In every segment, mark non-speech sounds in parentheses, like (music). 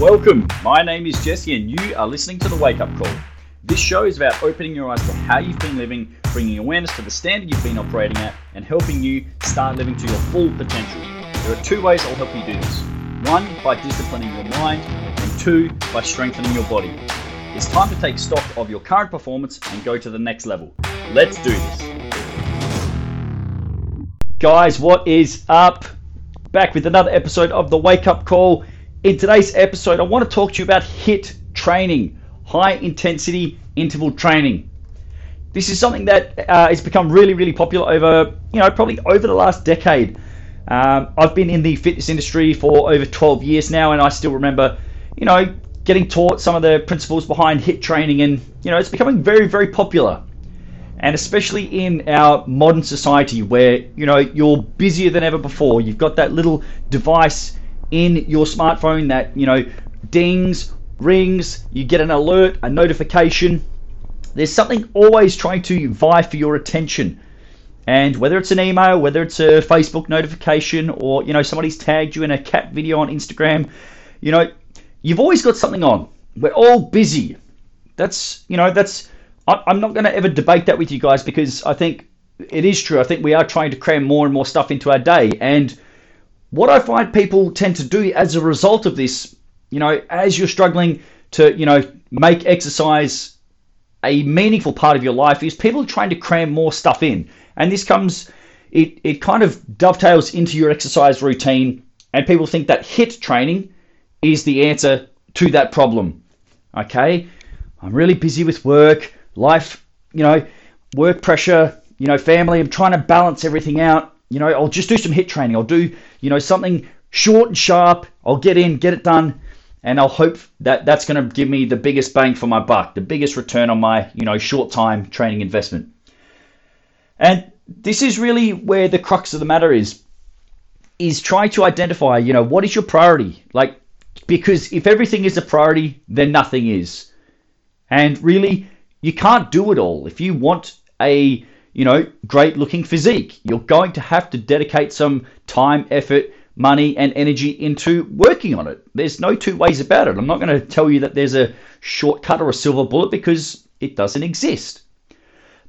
Welcome. My name is Jesse, and you are listening to the Wake Up Call. This show is about opening your eyes to how you've been living, bringing awareness to the standard you've been operating at, and helping you start living to your full potential. There are two ways I'll help you do this one, by disciplining your mind, and two, by strengthening your body. It's time to take stock of your current performance and go to the next level. Let's do this. Guys, what is up? Back with another episode of the Wake Up Call. In today's episode, I want to talk to you about HIIT training, high intensity interval training. This is something that uh, has become really, really popular over, you know, probably over the last decade. Um, I've been in the fitness industry for over 12 years now, and I still remember, you know, getting taught some of the principles behind HIIT training, and you know, it's becoming very, very popular. And especially in our modern society, where you know you're busier than ever before, you've got that little device in your smartphone that you know dings, rings, you get an alert, a notification. There's something always trying to vie for your attention. And whether it's an email, whether it's a Facebook notification, or you know somebody's tagged you in a cat video on Instagram, you know you've always got something on. We're all busy. That's you know that's I'm not going to ever debate that with you guys because I think it is true. I think we are trying to cram more and more stuff into our day, and what I find people tend to do as a result of this, you know, as you're struggling to, you know, make exercise a meaningful part of your life, is people are trying to cram more stuff in. And this comes, it, it kind of dovetails into your exercise routine, and people think that HIIT training is the answer to that problem. Okay? I'm really busy with work, life, you know, work pressure, you know, family. I'm trying to balance everything out. You know, I'll just do some HIIT training. I'll do, you know, something short and sharp. I'll get in, get it done, and I'll hope that that's going to give me the biggest bang for my buck, the biggest return on my, you know, short time training investment. And this is really where the crux of the matter is is try to identify, you know, what is your priority? Like because if everything is a priority, then nothing is. And really, you can't do it all. If you want a you know, great looking physique. You're going to have to dedicate some time, effort, money, and energy into working on it. There's no two ways about it. I'm not going to tell you that there's a shortcut or a silver bullet because it doesn't exist.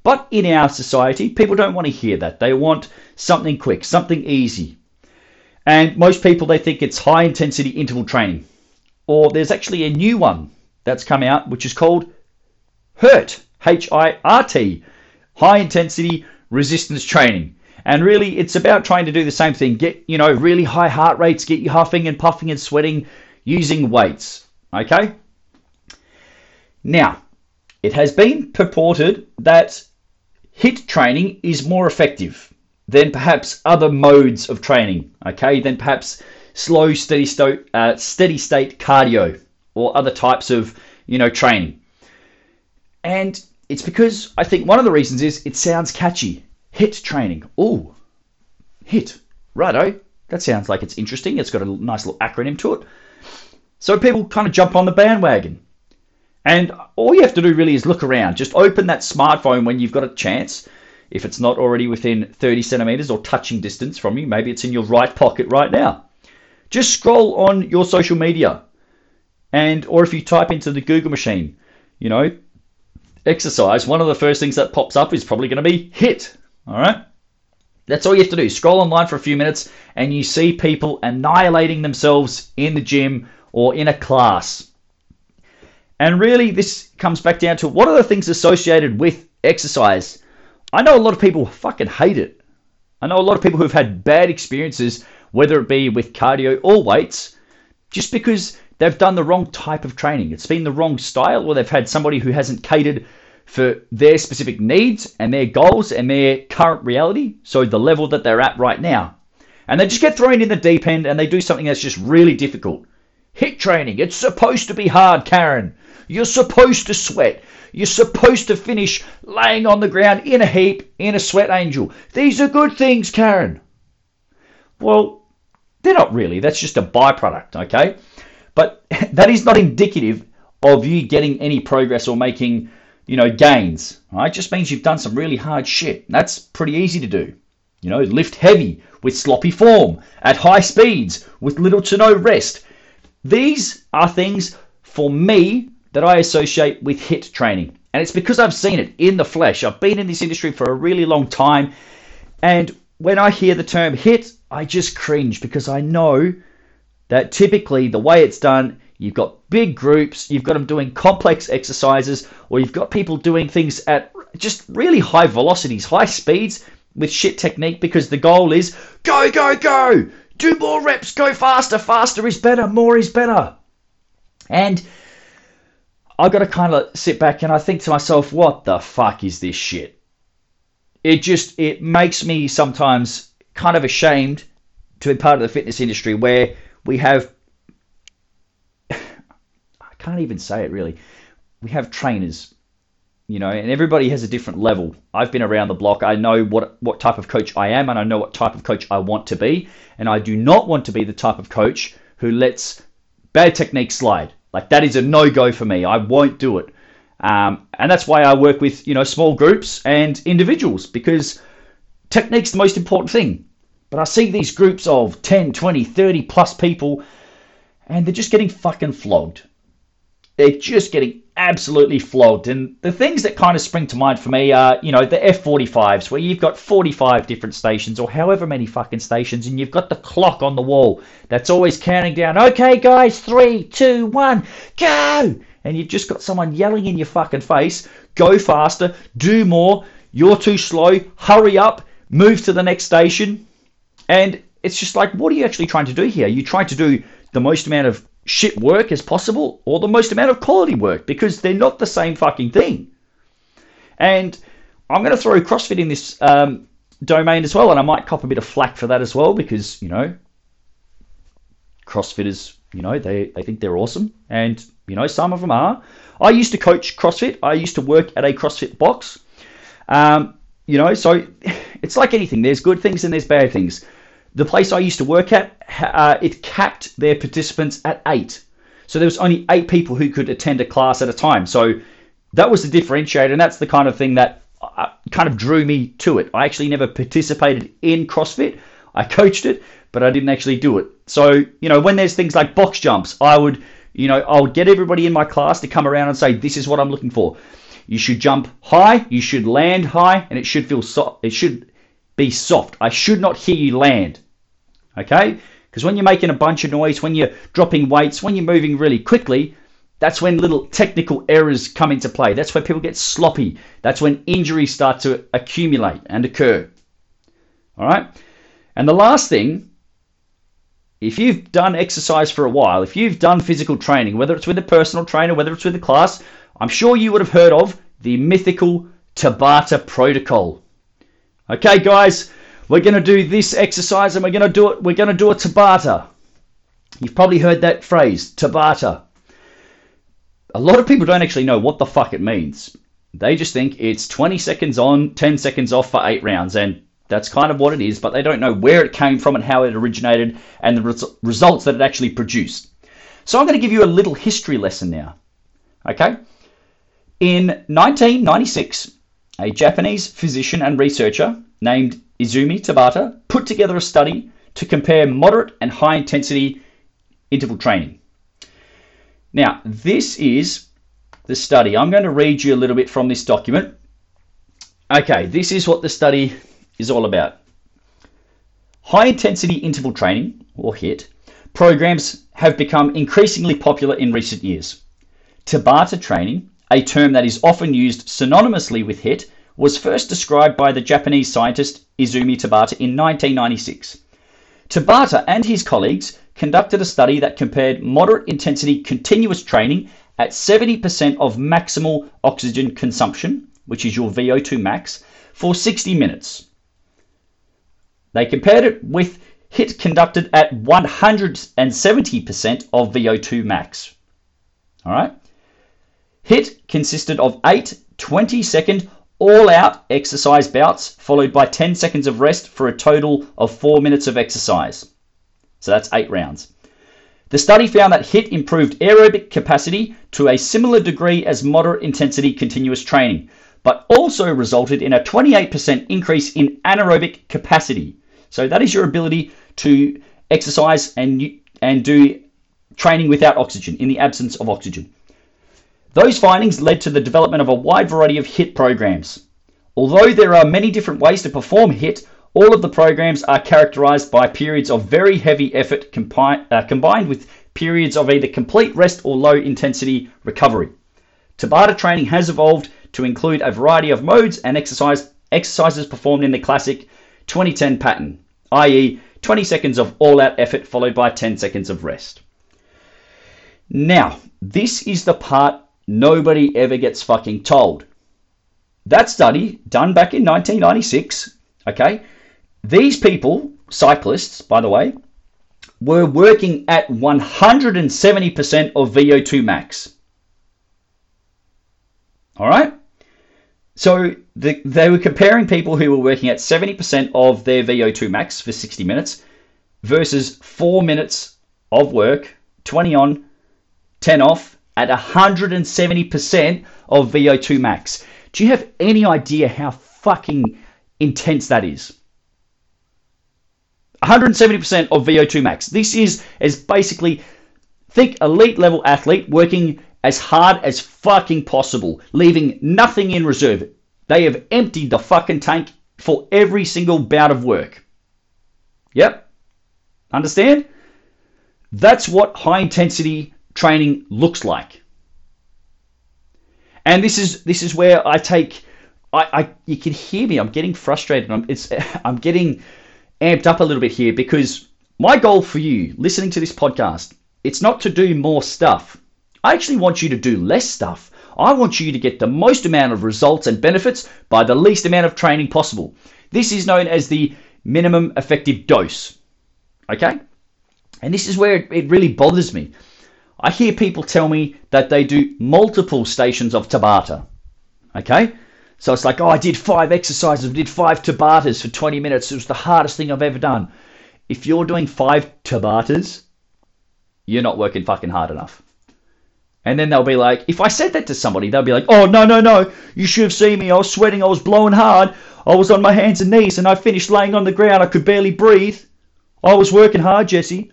But in our society, people don't want to hear that. They want something quick, something easy. And most people, they think it's high intensity interval training. Or there's actually a new one that's come out, which is called HIRT, H I R T, high intensity resistance training. And really, it's about trying to do the same thing. Get, you know, really high heart rates, get you huffing and puffing and sweating using weights. Okay? Now, it has been purported that HIIT training is more effective than perhaps other modes of training, okay, than perhaps slow, steady state, uh, steady state cardio or other types of, you know, training. And it's because I think one of the reasons is it sounds catchy. HIIT training. Ooh, HIIT. Righto. That sounds like it's interesting. It's got a nice little acronym to it. So people kind of jump on the bandwagon. And all you have to do really is look around. Just open that smartphone when you've got a chance. If it's not already within 30 centimeters or touching distance from you, maybe it's in your right pocket right now. Just scroll on your social media. And or if you type into the Google machine, you know, exercise, one of the first things that pops up is probably going to be HIIT. All right? That's all you have to do. Scroll online for a few minutes and you see people annihilating themselves in the gym or in a class. And really, this comes back down to what are the things associated with exercise? I know a lot of people fucking hate it. I know a lot of people who've had bad experiences, whether it be with cardio or weights, just because they've done the wrong type of training. It's been the wrong style, or they've had somebody who hasn't catered for their specific needs and their goals and their current reality, so the level that they're at right now. And they just get thrown in the deep end and they do something that's just really difficult. HIIT training, it's supposed to be hard, Karen. You're supposed to sweat. You're supposed to finish laying on the ground in a heap in a sweat angel. These are good things, Karen. Well, they're not really. That's just a byproduct, okay? But (laughs) that is not indicative of you getting any progress or making, you know, gains. Right? It just means you've done some really hard shit. That's pretty easy to do. You know, lift heavy with sloppy form at high speeds with little to no rest. These are things for me that I associate with HIIT training. And it's because I've seen it in the flesh. I've been in this industry for a really long time. And when I hear the term HIIT, I just cringe because I know that typically the way it's done, you've got big groups, you've got them doing complex exercises, or you've got people doing things at just really high velocities, high speeds with shit technique because the goal is go, go, go, do more reps, go faster, faster is better, more is better. And I've got to kind of sit back and I think to myself, what the fuck is this shit? It just it makes me sometimes kind of ashamed to be part of the fitness industry where we have (sighs) I can't even say it really. We have trainers, you know, and everybody has a different level. I've been around the block. I know what what type of coach I am and I know what type of coach I want to be, and I do not want to be the type of coach who lets bad technique slide. Like that is a no go for me. I won't do it. Um, and that's why I work with you know small groups and individuals because technique's the most important thing. But I see these groups of 10, 20, 30 plus people and they're just getting fucking flogged. They're just getting absolutely flogged. And the things that kind of spring to mind for me are, you know, the F45s, where you've got 45 different stations or however many fucking stations, and you've got the clock on the wall that's always counting down, okay, guys, three, two, one, go! And you've just got someone yelling in your fucking face, go faster, do more, you're too slow, hurry up, move to the next station. And it's just like, what are you actually trying to do here? You trying to do the most amount of shit work as possible or the most amount of quality work because they're not the same fucking thing. And I'm going to throw CrossFit in this um, domain as well, and I might cop a bit of flack for that as well because, you know, CrossFitters, you know, they, they think they're awesome, and, you know, some of them are. I used to coach CrossFit, I used to work at a CrossFit box. Um, you know, so (sighs) it's like anything. There's good things and there's bad things. The place I used to work at, uh, it capped their participants at eight. So there was only eight people who could attend a class at a time. So that was the differentiator, and that's the kind of thing that uh, kind of drew me to it. I actually never participated in CrossFit. I coached it, but I didn't actually do it. So you know, when there's things like box jumps, I would, you know, I would get everybody in my class to come around and say, "This is what I'm looking for." You should jump high, you should land high, and it should feel soft. It should be soft. I should not hear you land. Okay? Because when you're making a bunch of noise, when you're dropping weights, when you're moving really quickly, that's when little technical errors come into play. That's where people get sloppy. That's when injuries start to accumulate and occur. All right? And the last thing, if you've done exercise for a while, if you've done physical training, whether it's with a personal trainer, whether it's with a class, I'm sure you would have heard of the mythical Tabata protocol. Okay, guys, we're going to do this exercise and we're going to do it. We're going to do a Tabata. You've probably heard that phrase, Tabata. A lot of people don't actually know what the fuck it means. They just think it's 20 seconds on, 10 seconds off for eight rounds, and that's kind of what it is, but they don't know where it came from and how it originated and the res- results that it actually produced. So I'm going to give you a little history lesson now. Okay? In 1996, a Japanese physician and researcher named Izumi Tabata put together a study to compare moderate and high intensity interval training. Now, this is the study. I'm going to read you a little bit from this document. Okay, this is what the study is all about. High intensity interval training, or HIIT, programs have become increasingly popular in recent years. Tabata training a term that is often used synonymously with HIIT, was first described by the Japanese scientist Izumi Tabata in 1996. Tabata and his colleagues conducted a study that compared moderate intensity continuous training at 70% of maximal oxygen consumption, which is your VO2 max, for 60 minutes. They compared it with HIIT conducted at 170% of VO2 max. All right? HIIT consisted of eight 20 second all out exercise bouts, followed by 10 seconds of rest for a total of 4 minutes of exercise. So that's 8 rounds. The study found that HIIT improved aerobic capacity to a similar degree as moderate intensity continuous training, but also resulted in a 28% increase in anaerobic capacity. So that is your ability to exercise and and do training without oxygen, in the absence of oxygen. Those findings led to the development of a wide variety of HIIT programs. Although there are many different ways to perform HIIT, all of the programs are characterized by periods of very heavy effort compi- uh, combined with periods of either complete rest or low intensity recovery. Tabata training has evolved to include a variety of modes and exercise, exercises performed in the classic 2010 pattern, i.e., 20 seconds of all out effort followed by 10 seconds of rest. Now, this is the part nobody ever gets fucking told. That study, done back in 1996, okay, these people, cyclists, by the way, were working at 170% of VO2 max. All right? So the, they were comparing people who were working at 70% of their VO2 max for 60 minutes versus 4 minutes of work, 20 on, 10 off, at 170% of VO2 max. Do you have any idea how fucking intense that is? 170% of VO2 max. This is as basically think elite level athlete working as hard as fucking possible, leaving nothing in reserve. They have emptied the fucking tank for every single bout of work. Yep. Understand? That's what high intensity training looks like. And this is this is where I take I, I you can hear me. I'm getting frustrated. I'm it's (laughs) I'm getting amped up a little bit here because my goal for you listening to this podcast, it's not to do more stuff. I actually want you to do less stuff. I want you to get the most amount of results and benefits by the least amount of training possible. This is known as the minimum effective dose. Okay? And this is where it really bothers me. I hear people tell me that they do multiple stations of Tabata. Okay? So it's like, oh, I did five exercises, I did five Tabatas for 20 minutes. It was the hardest thing I've ever done. If you're doing five Tabatas, you're not working fucking hard enough. And then they'll be like, if I said that to somebody, they'll be like, oh, no, no, no, you should have seen me. I was sweating, I was blowing hard. I was on my hands and knees, and I finished laying on the ground. I could barely breathe. I was working hard, Jesse.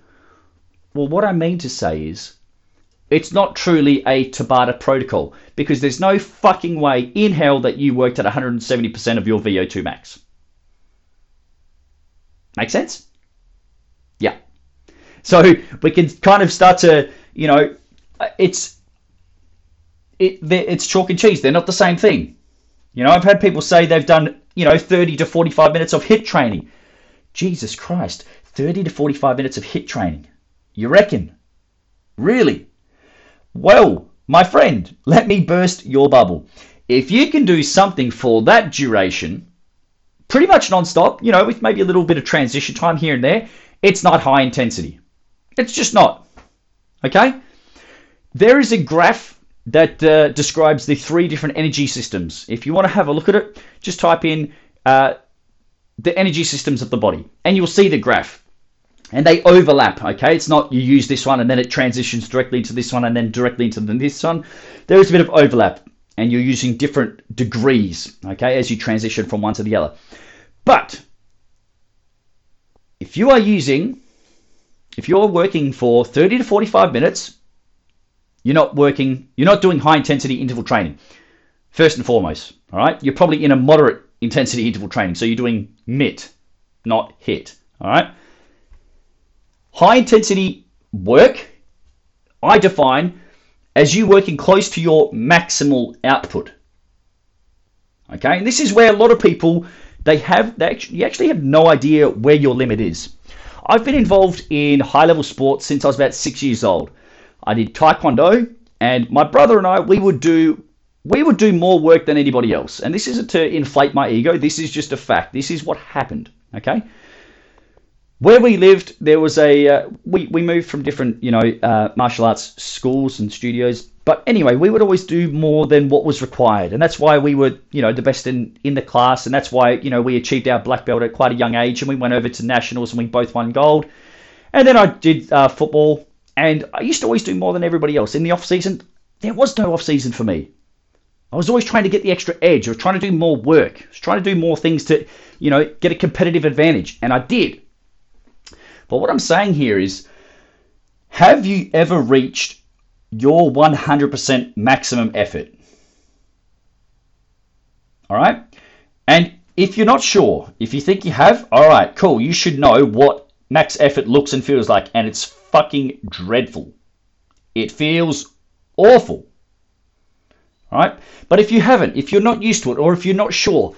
Well, what I mean to say is, it's not truly a Tabata protocol because there's no fucking way in hell that you worked at 170% of your VO2 max. Make sense? Yeah. So we can kind of start to, you know, uh, it's it, it's chalk and cheese. They're not the same thing. You know, I've had people say they've done, you know, 30 to 45 minutes of HIIT training. Jesus Christ, 30 to 45 minutes of HIIT training. You reckon? Really? Well, my friend, let me burst your bubble. If you can do something for that duration, pretty much non-stop, you know, with maybe a little bit of transition time here and there, it's not high intensity. It's just not. Okay? There is a graph that uh, describes the three different energy systems. If you want to have a look at it, just type in uh, the energy systems of the body, and you'll see the graph and they overlap okay? It's not you use this one and then it transitions directly into this one and then directly into this one. There is a bit of overlap and you're using different degrees okay as you transition from one to the other. But if you are using if you're working for 30 to 45 minutes you're not working you're not doing high intensity interval training first and foremost all right? You're probably in a moderate intensity interval training so you're doing MIT not HIT all right High intensity work, I define as you working close to your maximal output. Okay, and this is where a lot of people they have they actually, you actually have no idea where your limit is. I've been involved in high level sports since I was about six years old. I did taekwondo, and my brother and I we would do we would do more work than anybody else. And this isn't to inflate my ego. This is just a fact. This is what happened. Okay where we lived, there was a uh, we we moved from different you know uh, martial arts schools and studios. But anyway, we would always do more than what was required, and that's why we were you know the best in in the class, and that's why you know we achieved our black belt at quite a young age, and we went over to nationals and we both won gold. And then I did uh, football, and I used to always do more than everybody else in the off season. There was no off season for me. I was always trying to get the extra edge. I was trying to do more work. I was trying to do more things to, you know, get a competitive advantage, and I did. But what I'm saying here is Have you ever reached your 100% maximum effort? All right. And if you're not sure, if you think you have, all right, cool. You should know what max effort looks and feels like, and it's fucking dreadful. It feels awful. All right. But if you haven't, if you're not used to it, or if you're not sure,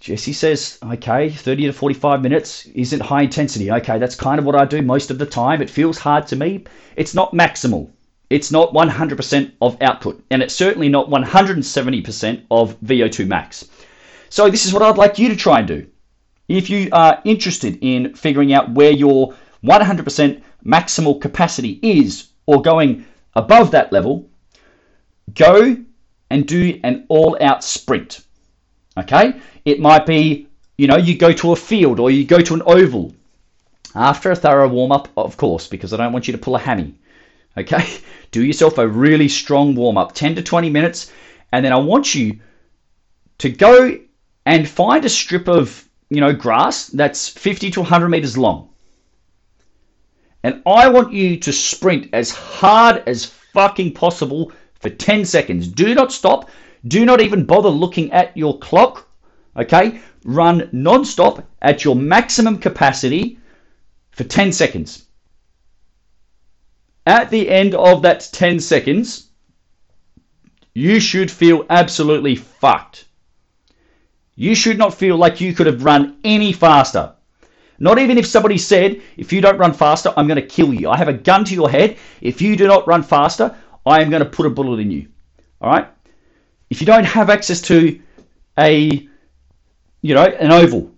Jesse says, okay, 30 to 45 minutes isn't high intensity. Okay, that's kind of what I do most of the time. It feels hard to me. It's not maximal. It's not 100% of output, and it's certainly not 170% of VO2 max. So, this is what I'd like you to try and do. If you are interested in figuring out where your 100% maximal capacity is or going above that level, go and do an all out sprint. Okay? It might be, you know, you go to a field or you go to an oval after a thorough warm up, of course, because I don't want you to pull a hammy. Okay? (laughs) Do yourself a really strong warm up, 10 to 20 minutes, and then I want you to go and find a strip of, you know, grass that's 50 to 100 meters long. And I want you to sprint as hard as fucking possible for 10 seconds. Do not stop. Do not even bother looking at your clock. Okay? Run non stop at your maximum capacity for 10 seconds. At the end of that 10 seconds, you should feel absolutely fucked. You should not feel like you could have run any faster. Not even if somebody said, if you don't run faster, I'm going to kill you. I have a gun to your head. If you do not run faster, I am going to put a bullet in you. All right? If you don't have access to a, you know, an oval,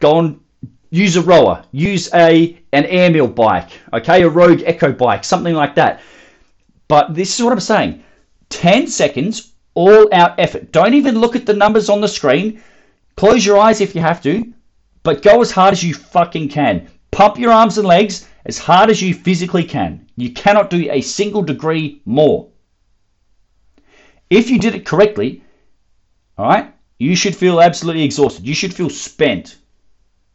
go and use a rower, use a an airmill bike, okay, a Rogue Echo bike, something like that. But this is what I'm saying: 10 seconds, all out effort. Don't even look at the numbers on the screen. Close your eyes if you have to, but go as hard as you fucking can. Pump your arms and legs as hard as you physically can. You cannot do a single degree more. If you did it correctly, all right, you should feel absolutely exhausted. You should feel spent.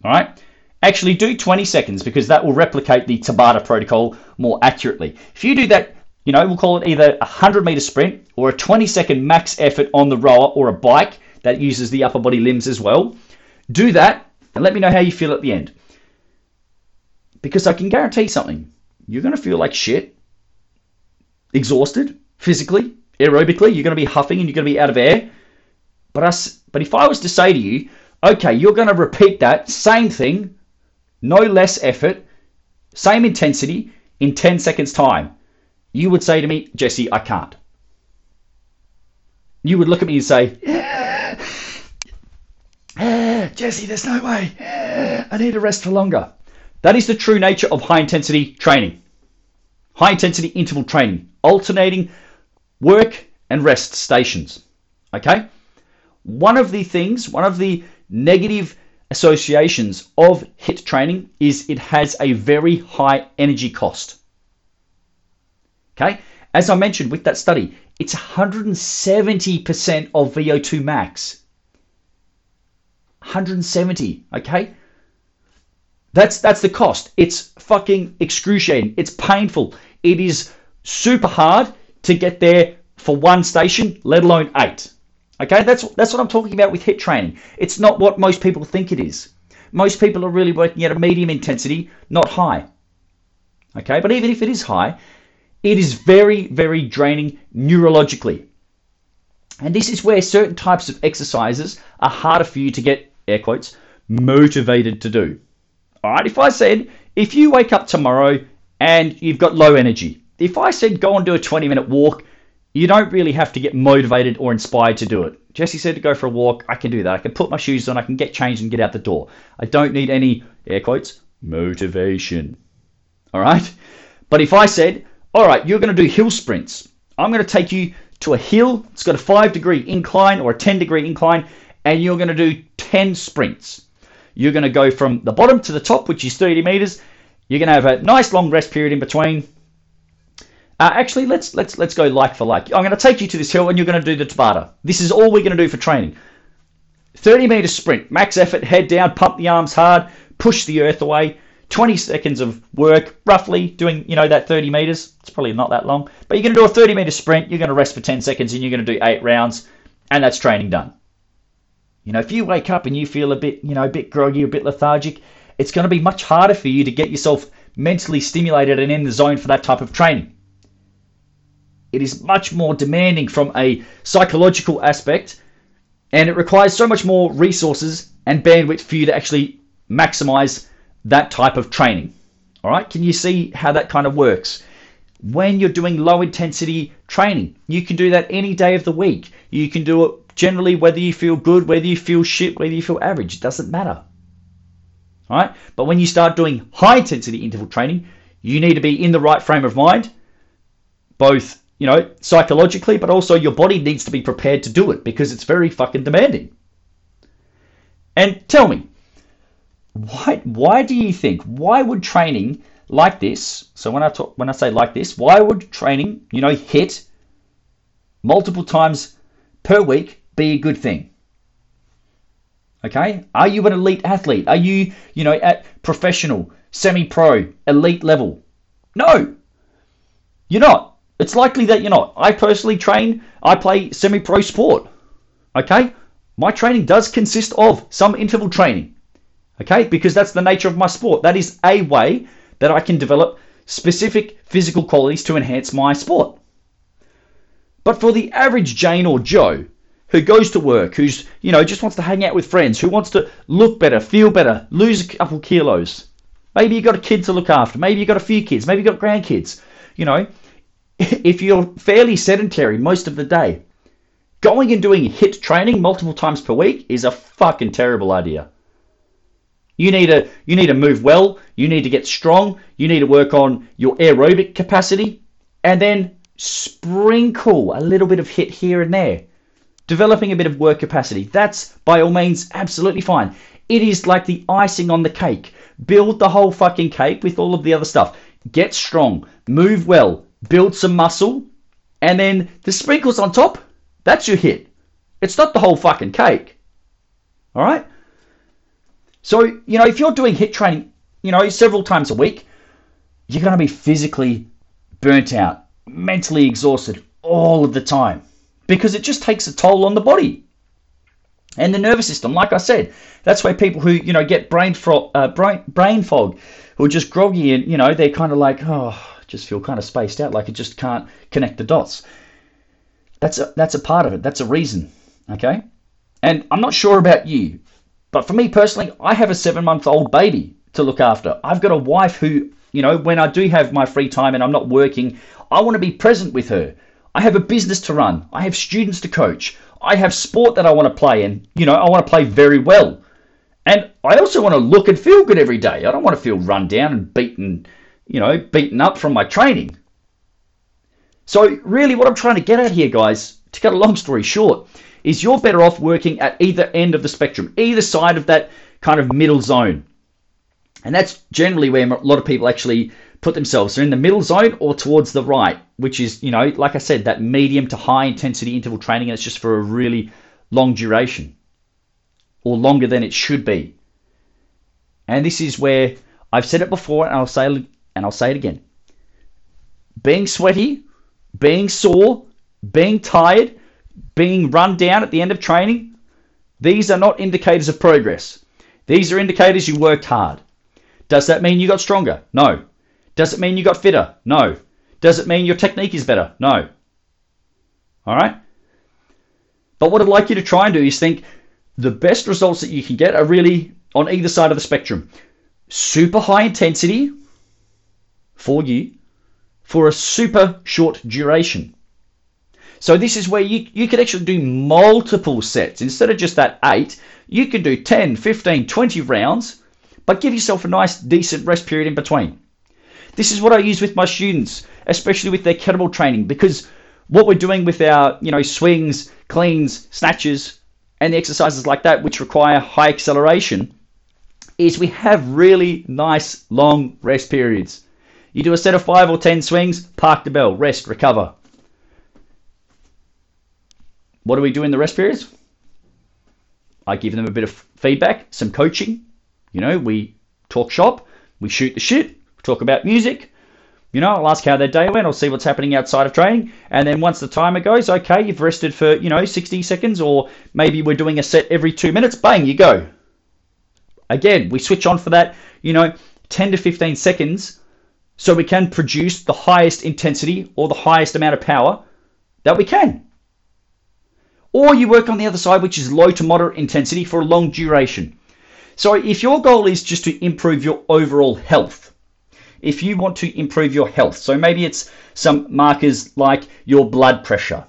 All right? Actually, do 20 seconds because that will replicate the Tabata protocol more accurately. If you do that, you know, we'll call it either a 100 meter sprint or a 20 second max effort on the rower or a bike that uses the upper body limbs as well. Do that and let me know how you feel at the end. Because I can guarantee something. You're going to feel like shit, exhausted, physically, aerobically. You're going to be huffing and you're going to be out of air. But, us, but if I was to say to you, okay, you're going to repeat that same thing, no less effort, same intensity in 10 seconds' time, you would say to me, Jesse, I can't. You would look at me and say, (sighs) Jesse, there's no way. I need to rest for longer. That is the true nature of high intensity training. High intensity interval training, alternating work and rest stations. Okay? One of the things, one of the negative associations of HIIT training is it has a very high energy cost. Okay? As I mentioned with that study, it's 170% of VO2 max. 170, okay? That's that's the cost. It's fucking excruciating. It's painful. It is super hard to get there for one station, let alone eight. Okay, that's that's what I'm talking about with HIIT training. It's not what most people think it is. Most people are really working at a medium intensity, not high. Okay, but even if it is high, it is very, very draining neurologically. And this is where certain types of exercises are harder for you to get, air quotes, motivated to do. All right, if I said, if you wake up tomorrow and you've got low energy, if I said go and do a 20 minute walk, you don't really have to get motivated or inspired to do it. Jesse said to go for a walk. I can do that. I can put my shoes on. I can get changed and get out the door. I don't need any, air quotes, motivation. All right? But if I said, all right, you're going to do hill sprints, I'm going to take you to a hill. It's got a five degree incline or a 10 degree incline, and you're going to do 10 sprints. You're going to go from the bottom to the top, which is 30 meters. You're going to have a nice long rest period in between uh, actually, let's let's let's go like for like. I'm going to take you to this hill, and you're going to do the Tabata. This is all we're going to do for training. 30 meter sprint, max effort, head down, pump the arms hard, push the earth away. 20 seconds of work, roughly doing, you know, that 30 meters. It's probably not that long, but you're going to do a 30 meter sprint. You're going to rest for 10 seconds and you're going to do eight rounds and that's training done. You know, if you wake up and you feel a bit, you know, a bit groggy, a bit lethargic, it's going to be much harder for you to get yourself mentally stimulated and in the zone for that type of training. It is much more demanding from a psychological aspect and it requires so much more resources and bandwidth for you to actually maximize that type of training. All right, can you see how that kind of works? When you're doing low intensity training, you can do that any day of the week. You can do it generally whether you feel good, whether you feel shit, whether you feel average, it doesn't matter. All right, but when you start doing high intensity interval training, you need to be in the right frame of mind, both you know, psychologically, but also your body needs to be prepared to do it because it's very fucking demanding. And tell me, why why do you think why would training like this? So when I talk when I say like this, why would training, you know, hit multiple times per week be a good thing? Okay? Are you an elite athlete? Are you, you know, at professional, semi-pro, elite level? No. You're not. It's likely that you're not. I personally train, I play semi pro sport. Okay? My training does consist of some interval training. Okay? Because that's the nature of my sport. That is a way that I can develop specific physical qualities to enhance my sport. But for the average Jane or Joe who goes to work, who's, you know, just wants to hang out with friends, who wants to look better, feel better, lose a couple kilos. Maybe you've got a kid to look after. Maybe you've got a few kids. Maybe you've got grandkids. You know, (laughs) if you're fairly sedentary most of the day, going and doing HIIT training multiple times per week is a fucking terrible idea. You need to you need to move well, you need to get strong, you need to work on your aerobic capacity and then sprinkle a little bit of HIIT here and there. Developing a bit of work capacity. That's by all means absolutely fine. It is like the icing on the cake. Build the whole fucking cake with all of the other stuff. Get strong, move well, build some muscle, and then the sprinkles on top, that's your HIIT. It's not the whole fucking cake. All right? So, you know, if you're doing HIIT training, you know, several times a week, you're going to be physically burnt out, mentally exhausted all of the time because it just takes a toll on the body and the nervous system. Like I said, that's why people who you know get brain fro- uh, brain brain fog, who are just groggy and you know they're kind of like oh just feel kind of spaced out, like it just can't connect the dots. That's a, that's a part of it. That's a reason. Okay? And I'm not sure about you, but for me personally, I have a seven month old baby to look after. I've got a wife who, you know, when I do have my free time and I'm not working, I want to be present with her. I have a business to run. I have students to coach. I have sport that I want to play and, you know, I want to play very well. And I also want to look and feel good every day. I don't want to feel run down and beaten you know, beaten up from my training. So, really, what I'm trying to get at here, guys, to cut a long story short, is you're better off working at either end of the spectrum, either side of that kind of middle zone. And that's generally where a lot of people actually put themselves. They're in the middle zone or towards the right, which is, you know, like I said, that medium to high intensity interval training, and it's just for a really long duration or longer than it should be. And this is where I've said it before, and I'll say and I'll say it again being sweaty, being sore, being tired, being run down at the end of training, these are not indicators of progress. These are indicators you worked hard. Does that mean you got stronger? No. Does it mean you got fitter? No. Does it mean your technique is better? No. All right? But what I'd like you to try and do is think the best results that you can get are really on either side of the spectrum. Super high intensity, for you for a super short duration. So this is where you, you could actually do multiple sets. Instead of just that eight, you could do 10, 15, 20 rounds, but give yourself a nice decent rest period in between. This is what I use with my students, especially with their kettlebell training, because what we're doing with our, you know, swings, cleans, snatches, and the exercises like that, which require high acceleration, is we have really nice long rest periods. You do a set of five or ten swings, park the bell, rest, recover. What do we do in the rest periods? I give them a bit of feedback, some coaching. You know, we talk shop, We shoot the shit, talk about music. You know, I'll ask how their day went. I'll see what's happening outside of training. And then once the timer goes, okay, you've rested for, you know, 60 seconds, or maybe we're doing a set every two minutes, bang, you go. Again, we switch on for that, you know, 10 to 15 seconds so we can produce the highest intensity or the highest amount of power that we can. Or you work on the other side, which is low to moderate intensity for a long duration. So if your goal is just to improve your overall health, if you want to improve your health, so maybe it's some markers like your blood pressure.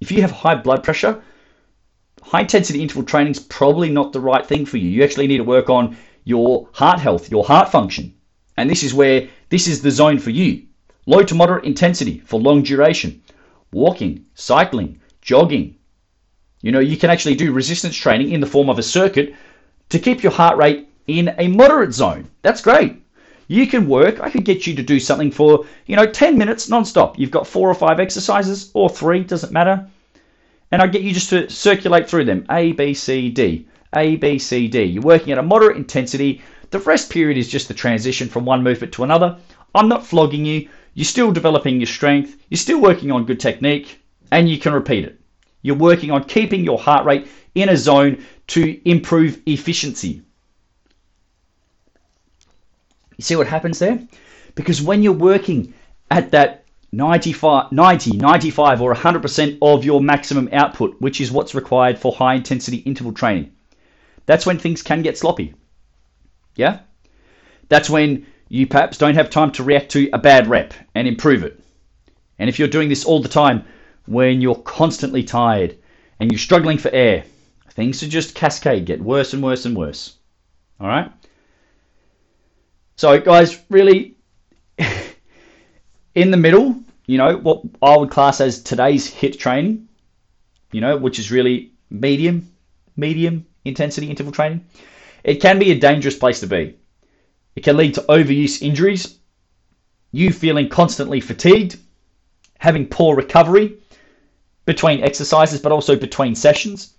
If you have high blood pressure, high intensity interval training is probably not the right thing for you. You actually need to work on your heart health, your heart function. And this is where this is the zone for you. Low to moderate intensity for long duration. Walking, cycling, jogging. You know, you can actually do resistance training in the form of a circuit to keep your heart rate in a moderate zone. That's great. You can work, I could get you to do something for, you know, 10 minutes non-stop. You've got four or five exercises or three, doesn't matter. And I get you just to circulate through them. A, B, C, D. A, B, C, D. You're working at a moderate intensity. The rest period is just the transition from one movement to another. I'm not flogging you. You're still developing your strength. You're still working on good technique and you can repeat it. You're working on keeping your heart rate in a zone to improve efficiency. You see what happens there? Because when you're working at that 95, 90, 95, or 100% of your maximum output, which is what's required for high intensity interval training, that's when things can get sloppy. Yeah? That's when you perhaps don't have time to react to a bad rep and improve it. And if you're doing this all the time, when you're constantly tired and you're struggling for air, things to just cascade, get worse and worse and worse. All right? So, guys, really, (laughs) in the middle, you know, what I would class as today's HIIT training, you know, which is really medium, medium intensity interval training, it can be a dangerous place to be. It can lead to overuse injuries, you feeling constantly fatigued, having poor recovery between exercises, but also between sessions.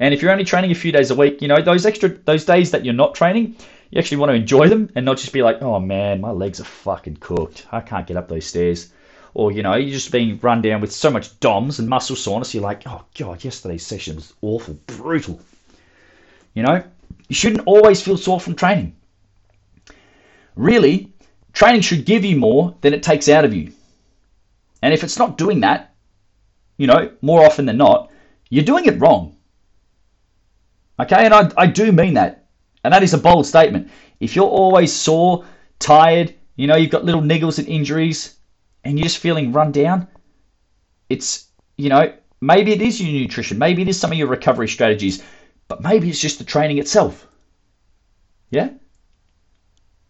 And if you're only training a few days a week, you know, those extra those days that you're not training, you actually want to enjoy them and not just be like, oh man, my legs are fucking cooked. I can't get up those stairs. Or, you know, you're just being run down with so much DOMS and muscle soreness, you're like, oh god, yesterday's session was awful, brutal. You know? You shouldn't always feel sore from training. Really, training should give you more than it takes out of you. And if it's not doing that, you know, more often than not, you're doing it wrong. Okay, and I, I do mean that. And that is a bold statement. If you're always sore, tired, you know, you've got little niggles and injuries, and you're just feeling run down, it's, you know, maybe it is your nutrition, maybe it is some of your recovery strategies, but maybe it's just the training itself. Yeah?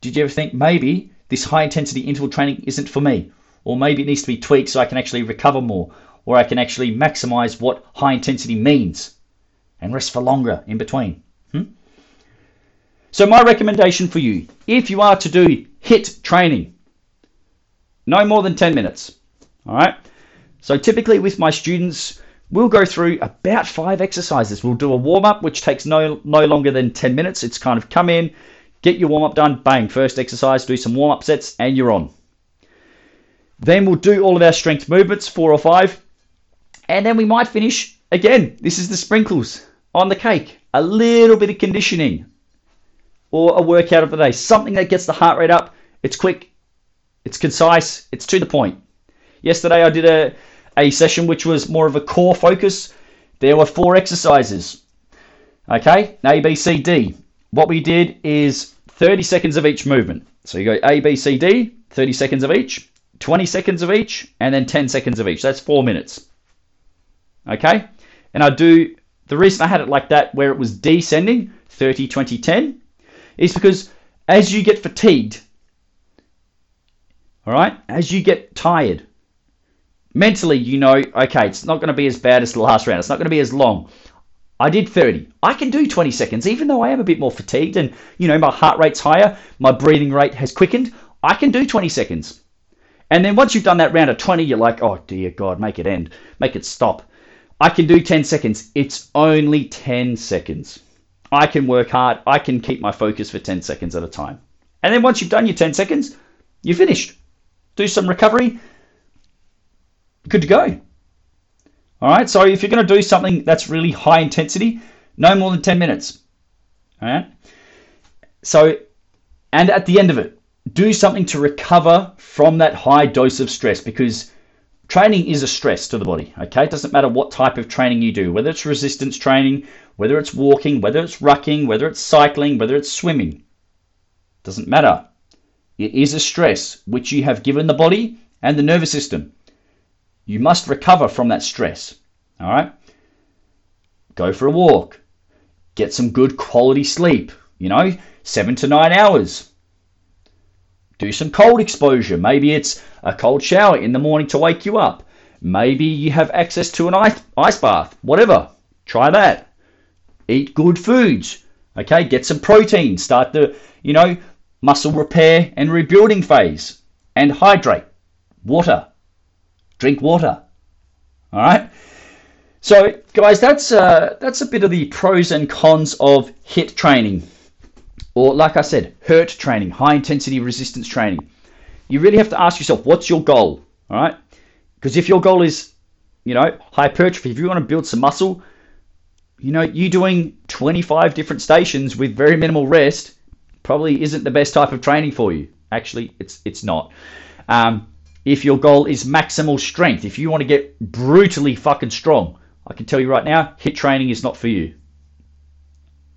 Did you ever think maybe this high intensity interval training isn't for me? Or maybe it needs to be tweaked so I can actually recover more, or I can actually maximize what high intensity means and rest for longer in between. Hmm? So, my recommendation for you if you are to do HIIT training, no more than 10 minutes. All right. So, typically with my students, we'll go through about five exercises. We'll do a warm up, which takes no, no longer than 10 minutes. It's kind of come in, get your warm up done, bang, first exercise, do some warm up sets, and you're on. Then we'll do all of our strength movements, four or five, and then we might finish again. This is the sprinkles on the cake, a little bit of conditioning or a workout of the day, something that gets the heart rate up. It's quick, it's concise, it's to the point. Yesterday I did a, a session which was more of a core focus. There were four exercises. Okay, A, B, C, D. What we did is 30 seconds of each movement. So you go A, B, C, D, 30 seconds of each, 20 seconds of each, and then 10 seconds of each. That's four minutes. Okay? And I do, the reason I had it like that, where it was descending, 30, 20, 10, is because as you get fatigued, all right, as you get tired, mentally you know, okay, it's not going to be as bad as the last round. It's not going to be as long. I did 30. I can do 20 seconds, even though I am a bit more fatigued and, you know, my heart rate's higher, my breathing rate has quickened. I can do 20 seconds. And then once you've done that round of 20, you're like, oh, dear God, make it end, make it stop. I can do 10 seconds. It's only 10 seconds. I can work hard. I can keep my focus for 10 seconds at a time. And then once you've done your 10 seconds, you're finished. Do some recovery, good to go. All right, so if you're going to do something that's really high intensity, no more than 10 minutes. All right, so and at the end of it, do something to recover from that high dose of stress because training is a stress to the body. Okay, it doesn't matter what type of training you do, whether it's resistance training, whether it's walking, whether it's rucking, whether it's cycling, whether it's swimming. Doesn't matter. It is a stress which you have given the body and the nervous system. You must recover from that stress. All right? Go for a walk. Get some good quality sleep, you know, seven to nine hours. Do some cold exposure. Maybe it's a cold shower in the morning to wake you up. Maybe you have access to an ice, bath. Whatever. Try that. Eat good foods. Okay, get some protein. Start the, you know, muscle repair and rebuilding phase. And hydrate. Water. Drink water. All right. So, guys, that's uh, that's a bit of the pros and cons of HIIT training, or like I said, HIRT training, high intensity resistance training. You really have to ask yourself, what's your goal? All right. Because if your goal is, you know, hypertrophy, if you want to build some muscle, you know, you doing 25 different stations with very minimal rest probably isn't the best type of training for you. Actually, it's it's not. Um, if your goal is maximal strength, if you want to get brutally fucking strong, I can tell you right now, HIIT training is not for you.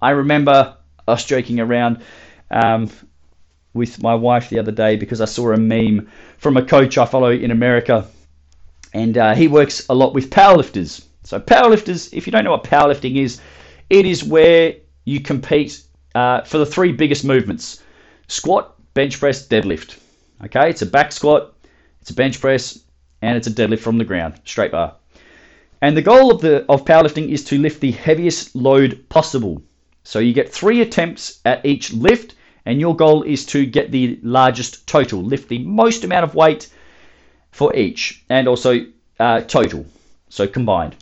I remember us joking around um, with my wife the other day because I saw a meme from a coach I follow in America, and uh, he works a lot with powerlifters. So, powerlifters, if you don't know what powerlifting is, it is where you compete uh, for the three biggest movements squat, bench press, deadlift. Okay, it's a back squat, it's a bench press, and it's a deadlift from the ground, straight bar. And the goal of the of powerlifting is to lift the heaviest load possible. So you get three attempts at each lift, and your goal is to get the largest total, lift the most amount of weight for each, and also uh, total, so combined.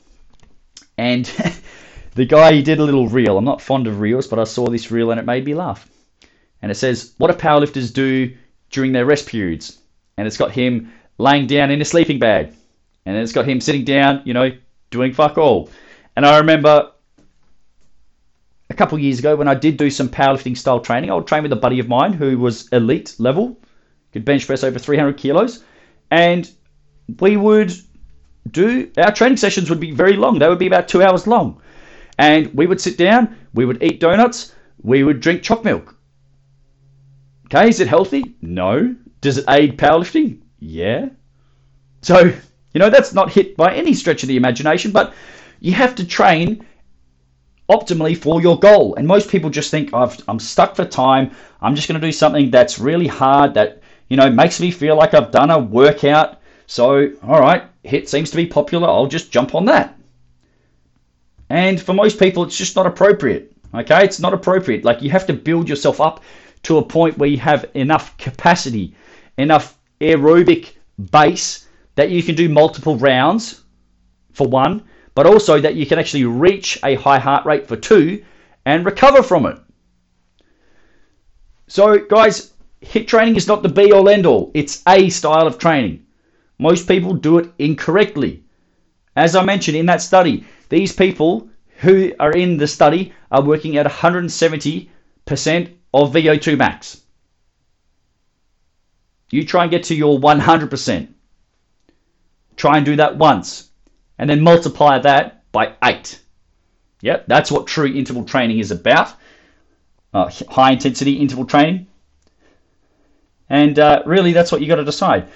And (laughs) the guy he did a little reel. I'm not fond of reels, but I saw this reel and it made me laugh. And it says, "What do powerlifters do during their rest periods?" And it's got him laying down in a sleeping bag, and it's got him sitting down, you know, doing fuck all. And I remember a couple of years ago when I did do some powerlifting style training, I would train with a buddy of mine who was elite level, could bench press over 300 kilos, and we would do our training sessions would be very long. They would be about two hours long, and we would sit down, we would eat donuts, we would drink choc milk. Okay, is it healthy? No. Does it aid powerlifting? Yeah. So, you know, that's not HIIT by any stretch of the imagination, but you have to train optimally for your goal. And most people just think, i am stuck for time. I'm just going to do something that's really hard that, you know, makes me feel like I've done a workout. So, all right, HIIT seems to be popular. I'll just jump on that. And for most people, it's just not appropriate. Okay, it's not appropriate. Like you have to build yourself up to a point where you have enough capacity enough aerobic base that you can do multiple rounds for one, but also that you can actually reach a high heart rate for two and recover from it. So, guys, HIIT training is not the be all end all, it's a style of training. Most people do it incorrectly. As I mentioned in that study, these people who are in the study are working at 170% of VO2 max. You try and get to your 100%. Try and do that once. And then multiply that by 8. Yep, that's what true interval training is about. Uh, high intensity interval training. And uh, really, that's what you got to decide.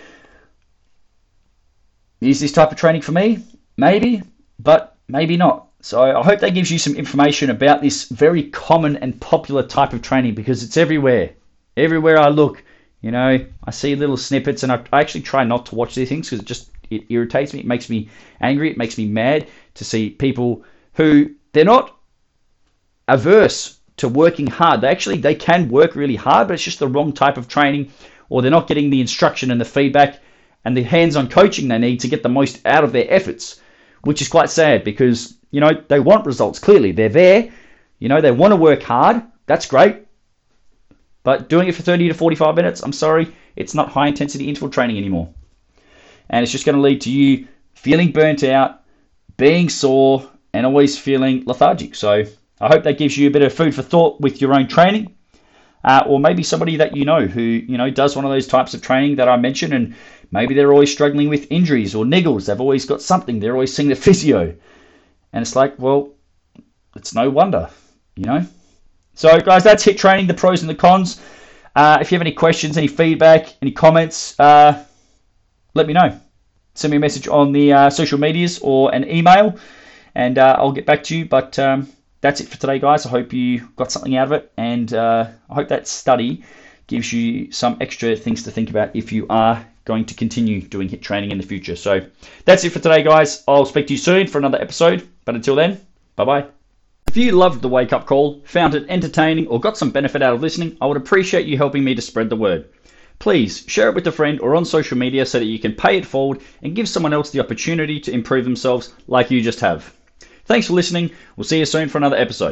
Is this type of training for me? Maybe, but maybe not. So I hope that gives you some information about this very common and popular type of training because it's everywhere. Everywhere I look, you know, I see little snippets, and I, I actually try not to watch these things because it just it irritates me. It makes me angry. It makes me mad to see people who they're not averse to working hard. They actually they can work really hard, but it's just the wrong type of training, or they're not getting the instruction and the feedback and the hands-on coaching they need to get the most out of their efforts, which is quite sad because you know they want results. Clearly, they're there. You know they want to work hard. That's great. But doing it for 30 to 45 minutes, I'm sorry, it's not high intensity interval training anymore. And it's just going to lead to you feeling burnt out, being sore, and always feeling lethargic. So I hope that gives you a bit of food for thought with your own training. Uh, or maybe somebody that you know who you know does one of those types of training that I mentioned, and maybe they're always struggling with injuries or niggles. They've always got something. They're always seeing the (laughs) physio, and it's like, well, it's no wonder, you know. So, guys, that's HIIT training, the pros and the cons. Uh, if you have any questions, any feedback, any comments, uh, let me know. Send me a message on the uh, social medias or an email, and uh, I'll get back to you. But um, that's it for today, guys. I hope you got something out of it, and uh, I hope that study gives you some extra things to think about if you are going to continue doing HIIT training in the future. So that's it for today, guys. I'll speak to you soon for another episode. But until then, bye bye. If you loved the wake up call, found it entertaining, or got some benefit out of listening, I would appreciate you helping me to spread the word. Please share it with a friend or on social media so that you can pay it forward and give someone else the opportunity to improve themselves like you just have. Thanks for listening. We'll see you soon for another episode.